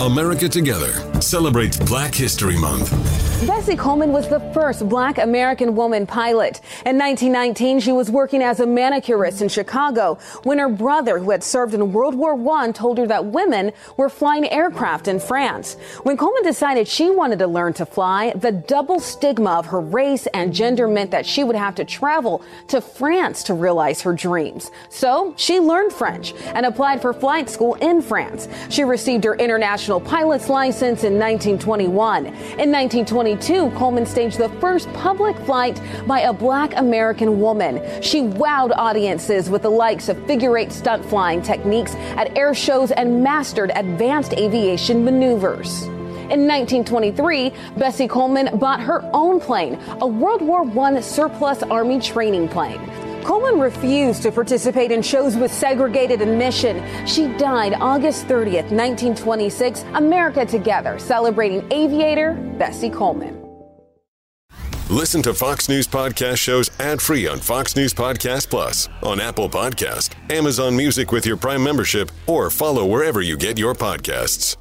America Together celebrates Black History Month. Bessie Coleman was the first black American woman pilot. In 1919, she was working as a manicurist in Chicago when her brother, who had served in World War I, told her that women were flying aircraft in France. When Coleman decided she wanted to learn to fly, the double stigma of her race and gender meant that she would have to travel to France to realize her dreams. So she learned French and applied for flight school in France. She received her international pilot's license in 1921. In 1922, Coleman staged the first public flight by a black American woman. She wowed audiences with the likes of figure eight stunt flying techniques at air shows and mastered advanced aviation maneuvers. In 1923, Bessie Coleman bought her own plane, a World War I surplus Army training plane. Coleman refused to participate in shows with segregated admission. She died August 30th, 1926, America Together, celebrating aviator Bessie Coleman. Listen to Fox News Podcast shows ad free on Fox News Podcast Plus, on Apple Podcast, Amazon Music with your Prime membership, or follow wherever you get your podcasts.